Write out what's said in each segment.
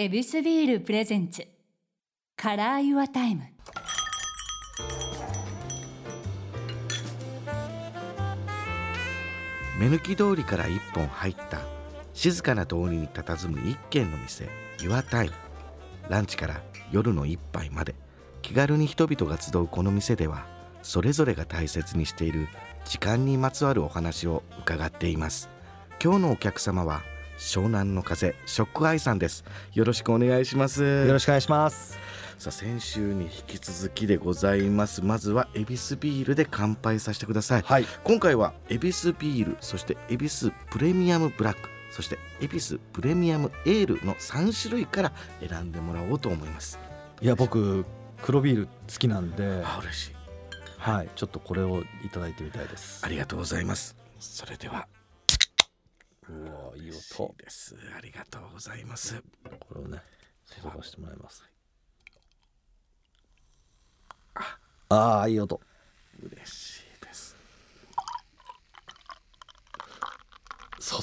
ヱビスビール presents。Color Your Time。目抜き通りから一本入った静かな通りに佇む一軒の店 Your Time ランチから夜の一杯まで気軽に人々が集うこの店ではそれぞれが大切にしている時間にまつわるお話を伺っています。今日のお客様は湘南乃風 SHOCK EYE さんです。よろしくお願いします。よろしくお願いします。さあ先週に引き続きでございます。まずはエビスビールで乾杯させてください、はい。今回はエビスビールそしてエビスプレミアムブラックそしてエビスプレミアムエールの3種類から選んでもらおうと思います。いや僕黒ビール好きなんで。あ嬉しい。はい。ちょっとこれをいただいてみたいです。ありがとうございます。それではいい音いです。ありがとうございます。これをね注がしてもらいます。あ。あいい音。嬉しいです。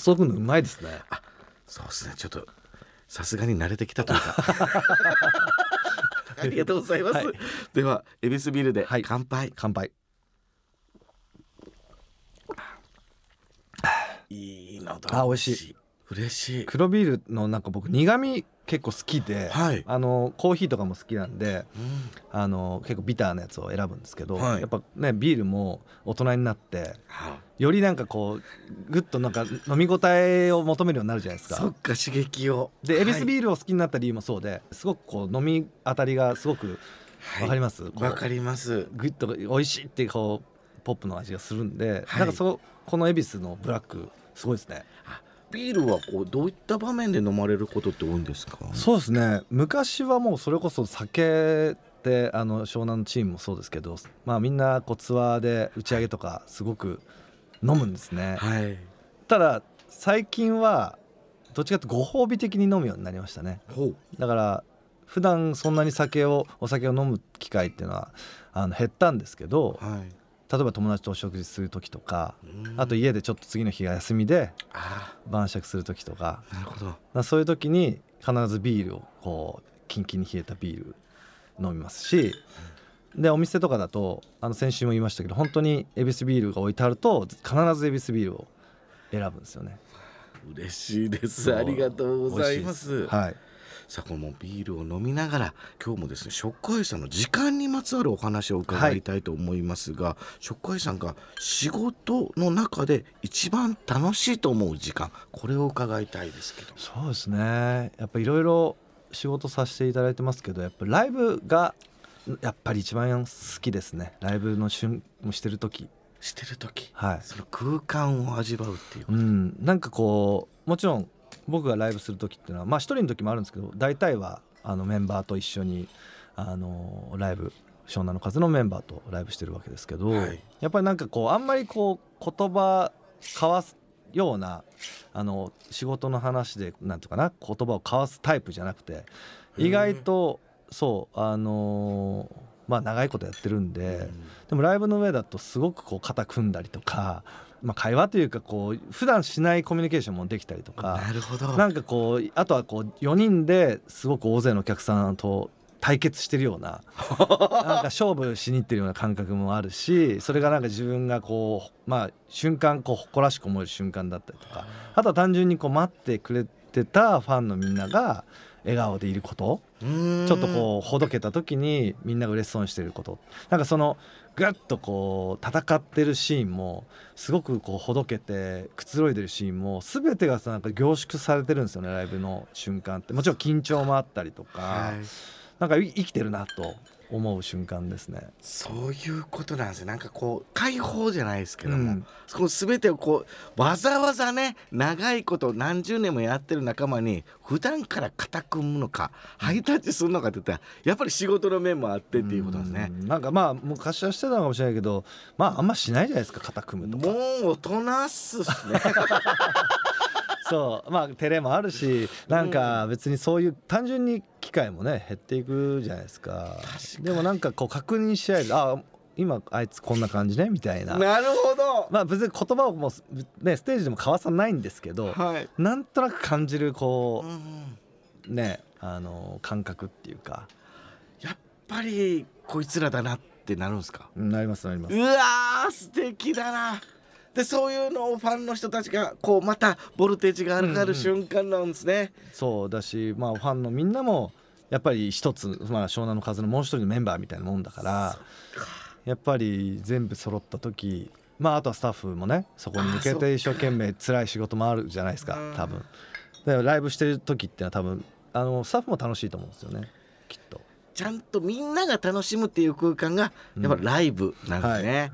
注ぐのうまいですね。そうですね。ちょっとさすがに慣れてきたというか。ありがとうございます、はい。ではエビスビールではい。乾杯、乾杯。い、いのあ美味しい。嬉しい。黒ビールのなんか僕苦味結構好きで、はい。あのコーヒーとかも好きなんでうん。あの結構ビターなやつを選ぶんですけど、はい。やっぱねビールも大人になってはよりなんかこうぐっとなんか飲み応えを求めるようになるじゃないですか。そっか刺激を。でエビスービールを好きになった理由もそうですごくこう飲み当たりがすごくわかります、わかります。グッと美味しいってこうポップの味がするんで、はい。なんかそこの恵比寿のブラックすごいですね。ビールはこうどういった場面で飲まれることって多いんですか？そうですね。昔はもうそれこそ酒ってあの湘南のチームもそうですけどまあみんなこうツアーで打ち上げとかすごく飲むんですね、はい。ただ最近はどっちかというとご褒美的に飲むようになりましたね。だから普段そんなに酒をお酒を飲む機会っていうのはあの減ったんですけどはい例えば友達とお食事する時とかうん。あと家でちょっと次の日が休みであ晩酌する時とか。ーなるほど。まあそういう時に必ずビールをこうキンキンに冷えたビール飲みますしでお店とかだとあの先週も言いましたけど本当にエビスビールが置いてあると必ずエビスビールを選ぶんですよね。嬉しいです。ありがとうございます。はいさあこのビールを飲みながら今日もですねショックアイさんの時間にまつわるお話を伺いたいと思いますが、ショックアイさんが仕事の中で一番楽しいと思う時間これを伺いたいですけど。そうですね。やっぱいろいろ仕事させていただいてますけどやっぱライブがやっぱり一番好きですね。ライブの瞬してる時。してる時。はい。その空間を味わうっていううん。なんかこうもちろん僕がライブする時っていうのはまあ一人の時もあるんですけど大体はあのメンバーと一緒にあのライブ湘南の風のメンバーとライブしてるわけですけど、はい。やっぱりなんかこうあんまりこう言葉交わすようなあの仕事の話でなんていうかな言葉を交わすタイプじゃなくて意外とそうあのまあ長いことやってるんで、でもライブの上だとすごくこう肩組んだりとか、まあ、会話というかこう普段しないコミュニケーションもできたりとかなるほど。なんかこうあとはこう4人ですごく大勢のお客さんと対決してるような なんか勝負しに行ってるような感覚もあるしそれがなんか自分がこうまあ瞬間こう誇らしく思える瞬間だったりとかあとは単純にこう待ってくれてたファンのみんなが笑顔でいることちょっとこうほどけた時にみんなが嬉しそうにしてること。なんかそのぐっとこう戦ってるシーンもすごくこうほどけてくつろいでるシーンも全てがさなんか凝縮されてるんですよねライブの瞬間って。もちろん緊張もあったりとか、はい。なんかい生きてるなと思う瞬間ですね。そういうことなんですよ。なんかこう解放じゃないですけども、うん。その全てをこうわざわざね長いこと何十年もやってる仲間に普段から肩組むのかハイタッチするのかって言ったらやっぱり仕事の面もあってっていうことですね。うん。なんかまあ昔はしてたのかもしれないけどまああんましないじゃないですか肩組むとか。もう大人っすね。そう。まあ照れもあるしなんか別にそういう単純に機会もね減っていくじゃないですか。でもなんかこう確認し合えるあ今あいつこんな感じね？みたいな。なるほど。まあ別に言葉をもうねステージでも交わさないんですけどはい。なんとなく感じるこうんうんうねあの感覚っていうか。やっぱりこいつらだなってなるんですか？なりますなります。うわー素敵だな。でそういうのをファンの人たちがこうまたボルテージが上がる瞬間なんですね、そうだしまあファンのみんなもやっぱり一つ、まあ、湘南の風のもう一人のメンバーみたいなもんだからやっぱり全部揃った時まああとはスタッフもねそこに向けて一生懸命辛い仕事もあるじゃないですかう。ん。多分。だからライブしてる時ってのは多分あのスタッフも楽しいと思うんですよねきっと。ちゃんとみんなが楽しむっていう空間がやっぱライブなんですね、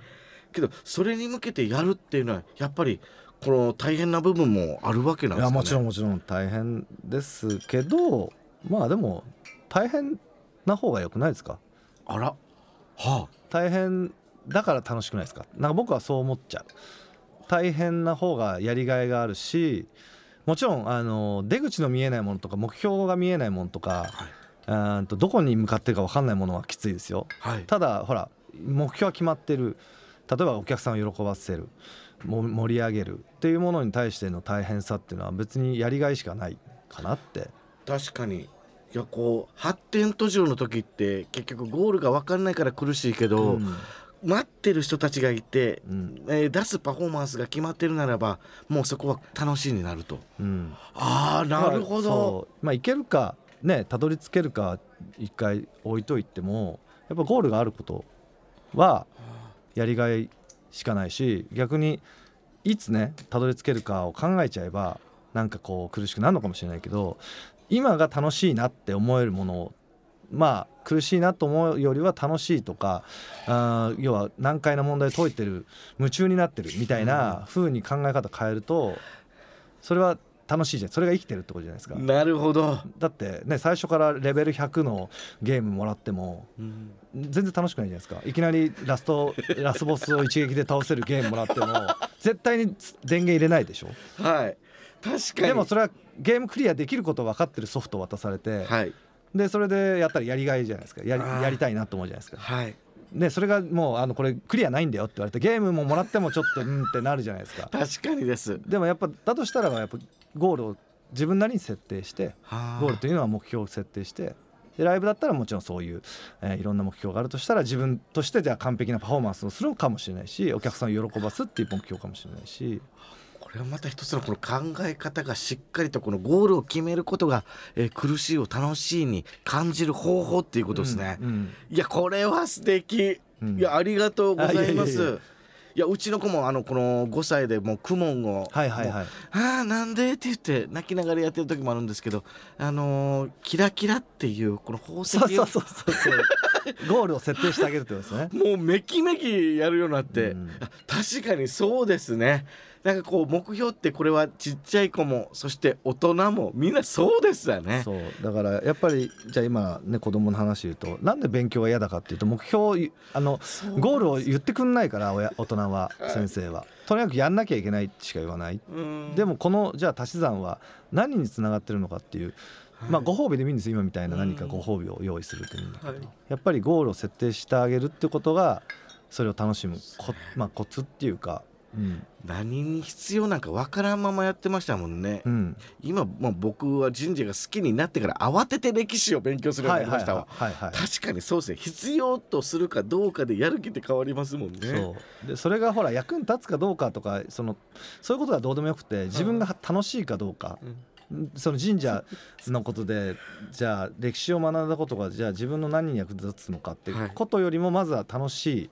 けどそれに向けてやるっていうのはやっぱりこの大変な部分もあるわけなんですかね。いやもちろんもちろん大変ですけどまあでも大変な方が良くないですか？あら。は大変だから楽しくないですか？なんか僕はそう思っちゃう。大変な方がやりがいがあるしもちろんあの出口の見えないものとか目標が見えないものとかあはい。とどこに向かってるか分かんないものはきついですよ。はい。ただほら目標は決まってる。例えばお客さんを喜ばせる。も盛り上げるっていうものに対しての大変さっていうのは別にやりがいしかないかなって確かに。いやこう発展途上の時って結局ゴールが分かんないから苦しいけど、うん。待ってる人たちがいて、うん。えー出すパフォーマンスが決まってるならばもうそこは楽しいになると。うん。ああなるほど。まあいけるかねたどり着けるか一回置いといてもやっぱゴールがあることはやりがいしかないし逆にいつねたどり着けるかを考えちゃえばなんかこう苦しくなるのかもしれないけど今が楽しいなって思えるものをまあ苦しいなと思うよりは楽しいとかあー要は難解な問題を解いてる夢中になってるみたいな風に考え方変えるとそれは楽しいじゃん。それが生きてるってことじゃないですか。なるほど、だってね最初からレベル100のゲームもらってもうん。全然楽しくないじゃないですか。いきなりラストラスボスを一撃で倒せるゲームもらっても絶対に電源入れないでしょ。はいでもそれはゲームクリアできること分かってるソフトを渡されて、はい。でそれでやったらやりがいじゃないですか。やりやりたいなと思うじゃないですか。はい。でそれがもうあのこれクリアないんだよって言われてゲームももらってもちょっとうんってなるじゃないですか。確かにです。でもやっぱだとしたらばやっぱゴールを自分なりに設定してゴールというのは目標を設定してでライブだったらもちろんそういう、えーいろんな目標があるとしたら自分としてじゃあ完璧なパフォーマンスをするのかもしれないしお客さんを喜ばすっていう目標かもしれないしこれはまた一つのこの考え方がしっかりとこのゴールを決めることが、えー苦しいを楽しいに感じる方法っていうことですね、うんいやこれは素敵、うん。いやありがとうございます。あいやうちの子もあのこの5歳でもうクモンをはいはいはい。ああなんでって言って泣きながらやってる時もあるんですけどあのーキラキラっていうこの宝石をそうそうそうそう。ゴールを設定してあげるってことですね。もうめきめきやるようになって、うん。あ確かにそうですねなんかこう目標ってこれはちっちゃい子もそして大人もみんなそうですよね。そう。だからやっぱりじゃあ今ね子供の話言うとなんで勉強が嫌だかっていうと目標をあのゴールを言ってくんないから親大人は先生は。とにかくやんなきゃいけないしか言わない。うん。でもこのじゃあ足し算は何につながってるのかっていう、まあご褒美でもいいんですよ今みたいな何かご褒美を用意するっていうんだけど、はい。やっぱりゴールを設定してあげるってことがそれを楽しむこ、まあ、コツっていうか、うん。何に必要なんかわからんままやってましたもんね、うん、今、まあ、僕は神社が好きになってから慌てて歴史を勉強するようになりましたわ、はいはいはい確かにそうですね。必要とするかどうかでやる気って変わりますもんね。そう。でそれがほら役に立つかどうかとかそのそういうことはどうでもよくて自分が楽しいかどうか、うん。その神社のことで じゃあ歴史を学んだことがじゃあ自分の何に役立つのかってはい。ことよりもまずは楽しい、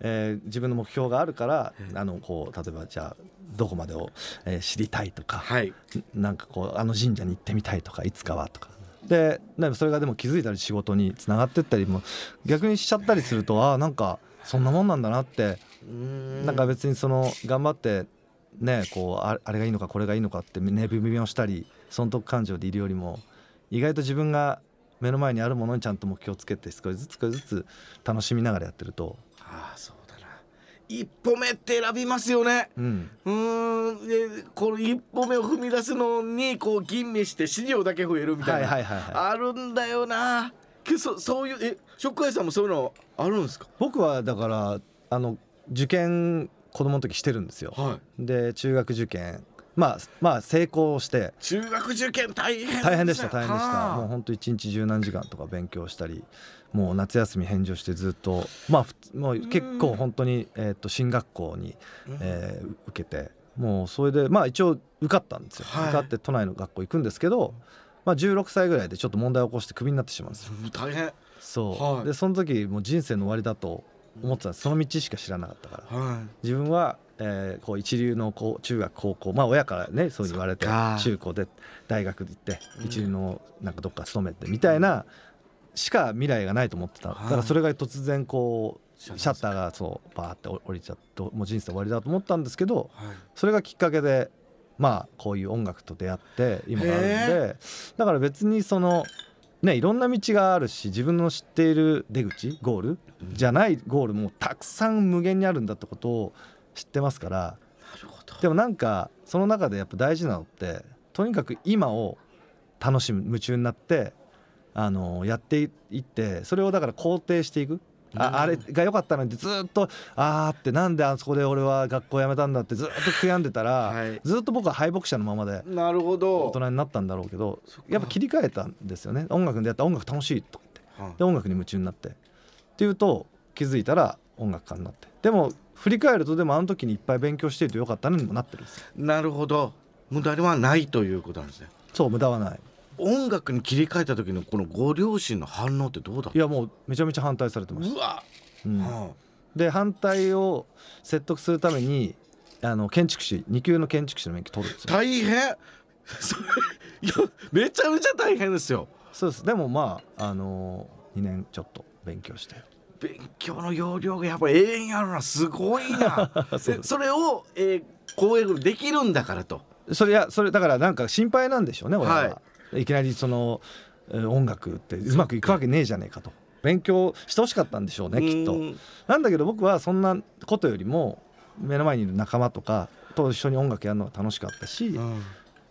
えー自分の目標があるから、うんあのこう例えばじゃあどこまでを、えー知りたいとか、はい。なんかこうあの神社に行ってみたいとかいつかはとか。でそれがでも気づいたり仕事につながってったりも逆にしちゃったりするとああなんかそんなもんなんだなってうん。なんか別にその頑張ってねこうああれがいいのかこれがいいのかってね微妙したり損得感情でいるよりも意外と自分が目の前にあるものにちゃんと目標をつけて少しずつ少しずつ楽しみながらやってると、ああそうだな。一歩目って選びますよね。うん、うーん。でこの一歩目を踏み出すのにこう吟味して資料だけ増えるみたはいいな、はいはいはいあるんだよな。けそそういうえ食会さんもそういうのあるんですか？僕はだからあの受験子供の時してるんですよ。はで中学受験まあまあ成功して。中学受験大変大変でした大変でした。はあ。もうほんと一日十何時間とか勉強したりもう夏休み返上してずっとまあもう結構本当にえーと進学校にうん。えー受けてもうそれでまあ一応受かったんですよ、はい。受かって都内の学校行くんですけど、まあ、16歳ぐらいでちょっと問題を起こしてクビになってしまうんですよ。大変。そう、はい。でその時もう人生の終わりだと思ってたその道しか知らなかったから。は自分は、えーこう一流のこう中学高校まあ親からねそう言われて中高で大学行ってうん一流のなんかどっか勤めてみたいなしか未来がないと思ってた。だからそれが突然こうシャッターがそうバーって降りちゃってもう人生終わりだと思ったんですけどそれがきっかけでまあこういう音楽と出会って今があるんへでだから別にそのねいろんな道があるし自分の知っている出口ゴールじゃないゴールもたくさん無限にあるんだってことを知ってますから。なるほど。でもなんかその中でやっぱ大事なのってとにかく今を楽しむ夢中になってあのやっていってそれをだから肯定していく。うん。ああれが良かったのにってずっとあーってなんであそこで俺は学校辞めたんだってずっと悔やんでたら、はい。ずっと僕は敗北者のままでなるほど。大人になったんだろうけどやっぱ切り替えたんですよね。音楽でやったら音楽楽しいとか言って。はで音楽に夢中になって。っていうと気づいたら音楽家になって。でも振り返るとでもあの時にいっぱい勉強しているとよかったのにもなってるんですよ。なるほど。無駄ではないということなんですね。そう無駄はない。音楽に切り替えた時のこのご両親の反応ってどうだっいやもうめちゃめちゃ反対されてました、うわ、うん。はで反対を説得するためにあの建築士2級の建築士の免許取るんですよ。あ大変？いやめちゃめちゃ大変ですよ。そうです。でもまああの2年ちょっと勉強して勉強の要領がやっぱ永遠やるなすごいな。それを、えー、こういうふうにできるんだからと。それやそれだからなんか心配なんでしょうね俺は、、は。いきなりそのえー音楽ってうまくいくわけねえじゃねえかと。勉強してほしかったんでしょうねきっと。うんなんだけど僕はそんなことよりも目の前にいる仲間とかと一緒に音楽やるのが楽しかったし、うん。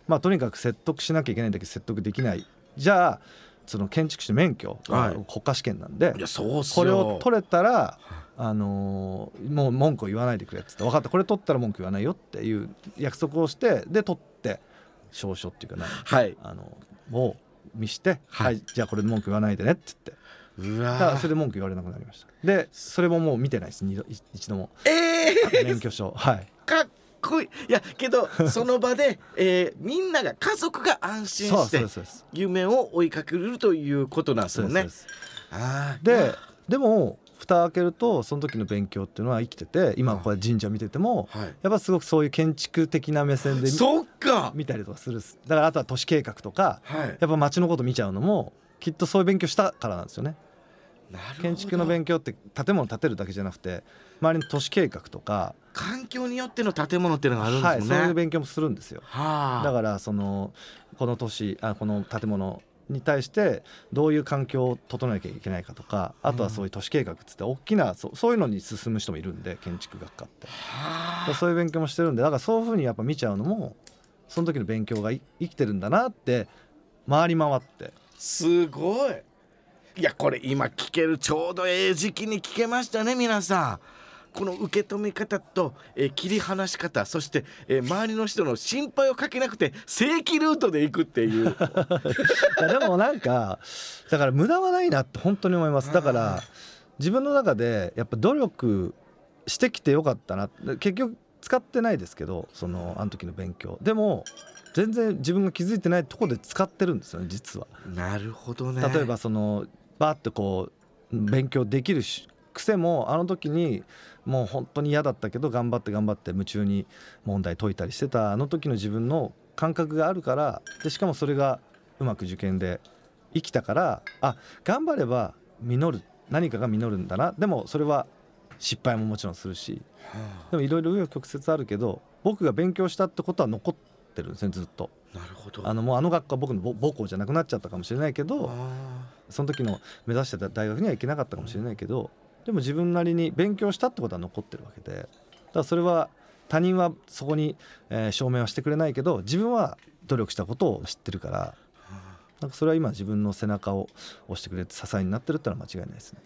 まあとにかく説得しなきゃいけないんだけど説得できない。じゃあその建築士の免許はい。は国家試験なんで、これを取れたら、あのーもう文句を言わないでくれっつって分かった。これ取ったら文句言わないよっていう約束をしてで取って証書っていうか何はい。あのを見して、ははいいじゃあこれで文句言わないでねっつって。うわそれで文句言われなくなりました。でそれももう見てないです。一一度も。ええ免許証。はい。かっこいい。いやけどその場で、えー、みんなが家族が安心して夢を追いかけるということなんですよね。あーででも蓋開けるとその時の勉強っていうのは生きてて今これ神社見ててもはい。やっぱすごくそういう建築的な目線で見そっか。見たりとかするっす。だからあとは都市計画とかはい。やっぱ街のこと見ちゃうのもきっとそういう勉強したからなんですよね。なるほど。建築の勉強って建物建てるだけじゃなくて周りの都市計画とか環境によっての建物っていうのがあるんはいそういう勉強もするんですよ。はあ。だからそのこの都市あこの建物に対してどういう環境を整えなきゃいけないかとかあとはそういう都市計画っつって大きなそそういうのに進む人もいるんで建築学科って。はあ。そういう勉強もしてるんでだからそういうふうにやっぱ見ちゃうのもその時の勉強がい生きてるんだなって回り回って。すごい。いやこれ今聞けるちょうどええ時期に聞けましたね皆さんこの受け止め方と、えー切り離し方そして、えー周りの人の心配をかけなくて正規ルートで行くっていう。でもなんかだから無駄はないなって本当に思います。だから自分の中でやっぱ努力してきてよかったな。結局使ってないですけどそのあの時の勉強。でも全然自分が気づいてないところで使ってるんですよね実は。なるほどね。例えばそのバーってこう勉強できるし癖もあの時にもう本当に嫌だったけど頑張って頑張って夢中に問題解いたりしてたあの時の自分の感覚があるからでしかもそれがうまく受験で生きたからあ頑張れば実る何かが実るんだな。でもそれは失敗ももちろんするしはでもいろいろ紆余曲折あるけど僕が勉強したってことは残ってるんですねずっと。あなるほど。あのもうあの学科は僕の母母校じゃなくなっちゃったかもしれないけどあその時の目指してた大学には行けなかったかもしれないけどでも自分なりに勉強したってことは残ってるわけで。だからそれは他人はそこに、えー証明はしてくれないけど自分は努力したことを知ってるから。なんかそれは今自分の背中を押してくれて支えになってるってのは間違いないですね。